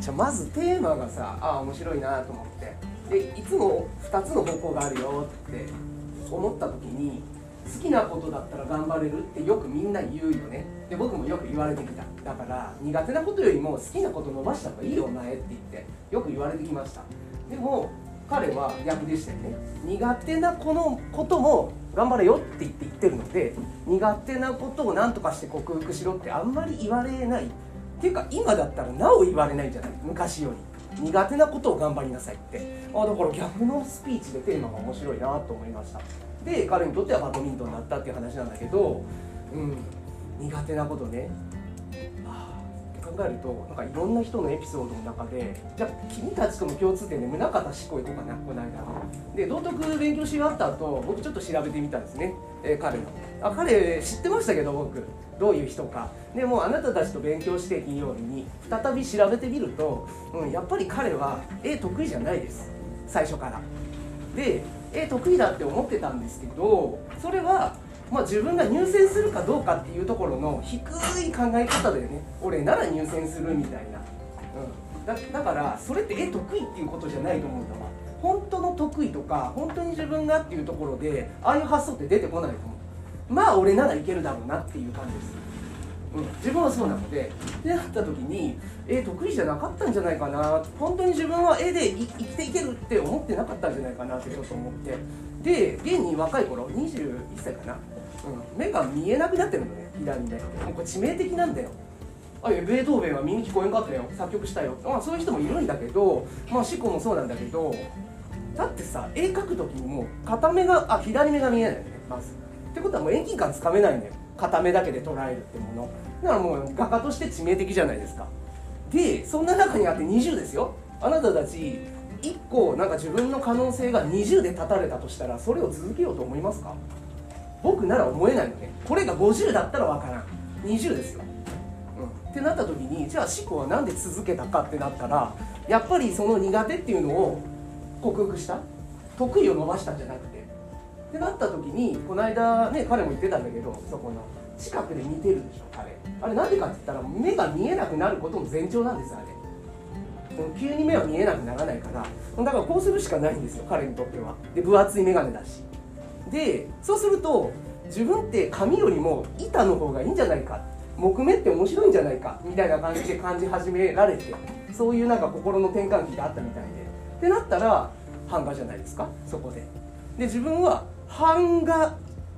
じゃまずテーマがさああ面白いなと思って。でいつも2つの方向があるよって思った時に好きなことだったら頑張れるってよくみんな言うよね。で僕もよく言われてきた。だから苦手なことよりも好きなこと伸ばした方がいいよお前って言ってよく言われてきました。でも彼は逆でしたよね。苦手なこのことも頑張れよって言って言ってるので苦手なことを何とかして克服しろってあんまり言われない。っていうか今だったらなお言われないんじゃない。昔より。苦手なことを頑張りなさいって。あだから逆のスピーチでテーマが面白いなと思いました。で彼にとってはバドミントンだったっていう話なんだけど、うん、苦手なことね。考えるとなんかいろんな人のエピソードの中でじゃあ君たちとの共通点で宗像志向行こうかなこの間で道徳勉強し終わった後僕ちょっと調べてみたんですね、えー、彼の。あ彼知ってましたけど僕。どういう人か。でもうあなたたちと勉強して金曜日に再び調べてみると、うん、やっぱり彼は絵得意じゃないです。最初から。で絵得意だって思ってたんですけどそれはまあ、自分が入選するかどうかっていうところの低い考え方でね。俺なら入選するみたいな、うん、だだからそれって絵得意っていうことじゃないと思うんだわ。本当の得意とか本当に自分がっていうところでああいう発想って出てこないと思う。まあ俺ならいけるだろうなっていう感じです。うん、自分はそうなので。ってなった時にえ得意じゃなかったんじゃないかな。本当に自分は絵で生きていけるって思ってなかったんじゃないかなってちょっと思って。で現に若い頃21歳かな。うん、目が見えなくなってるのね左目。もうこれ致命的なんだよ。あベートーベンは耳聞こえんかったよ。作曲したよ、まあ、そういう人もいるんだけどまあ思考もそうなんだけどだってさ絵描く時にもう片目があ左目が見えないよねまず。ってことはもう遠近感つかめないんだよ。片目だけで捉えるってもの。だからもう画家として致命的じゃないですか。でそんな中にあって20ですよ。あなたたち1個なんか自分の可能性が20で立たれたとしたらそれを続けようと思いますか？僕なら思えないのね。これが50だったら分からん。20ですよ、うん、ってなった時にじゃあ思考は何で続けたかってなったらやっぱりその苦手っていうのを克服した？得意を伸ばしたんじゃなくて。ってなった時にこの間ね彼も言ってたんだけどそこの近くで見てるでしょ彼。あれなんでかって言ったら目が見えなくなることの前兆なんですあれ。急に目は見えなくならないから。だからこうするしかないんですよ彼にとっては。で分厚い眼鏡だし。でそうすると自分って紙よりも板の方がいいんじゃないか。木目って面白いんじゃないか。みたいな感じで感じ始められて。そういうなんか心の転換期があったみたいで。ってなったら版画じゃないですか？そこで。で自分は版画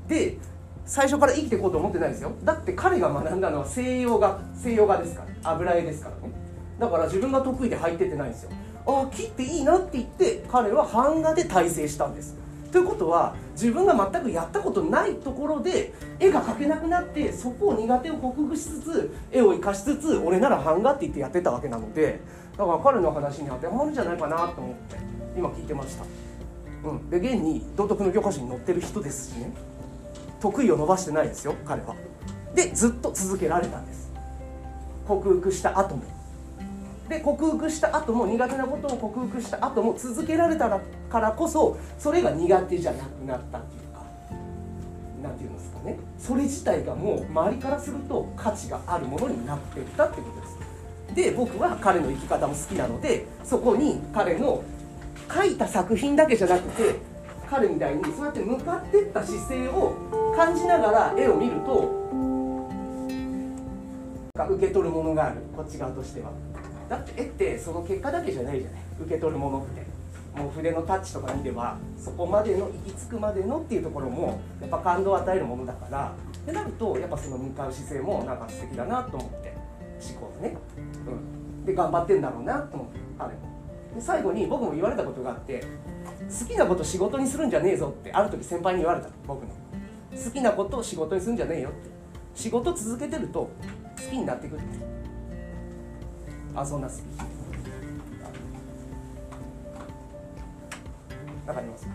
で最初から生きていこうと思ってないですよ。だって彼が学んだのは西洋画西洋画ですから。油絵ですからね。だから自分が得意で入っててないんですよ。ああ切っていいなって言って彼は版画で大成したんです。ということは自分が全くやったことないところで絵が描けなくなってそこを苦手を克服しつつ絵を生かしつつ俺なら版画って言ってやってたわけなのでだから彼の話に当てはまるんじゃないかなと思って今聞いてました。うん、で現に道徳の教科書に載ってる人ですしね得意を伸ばしてないですよ彼は。でずっと続けられたんです克服した後も。で克服した後も苦手なことを克服した後も続けられたからこそそれが苦手じゃなくなったっていうか何て言うんですかね。それ自体がもう周りからすると価値があるものになっていったってことです。で僕は彼の生き方も好きなのでそこに彼の書いた作品だけじゃなくて彼みたいにそうやって向かってった姿勢を感じながら絵を見ると受け取るものがある。こっち側としては。だって絵ってその結果だけじゃないじゃない受け取るものって。もう筆のタッチとか見ればそこまでの行き着くまでのっていうところもやっぱ感動を与えるものだから。ってなるとやっぱその向かう姿勢もなんか素敵だなと思って思考でね、うん、で頑張ってんだろうなと思って彼も。で最後に僕も言われたことがあって好きなこと仕事にするんじゃねえぞってある時先輩に言われた僕の好きなことを仕事にするんじゃねえよって。仕事続けてると好きになってくるってあそんなスピーチわかります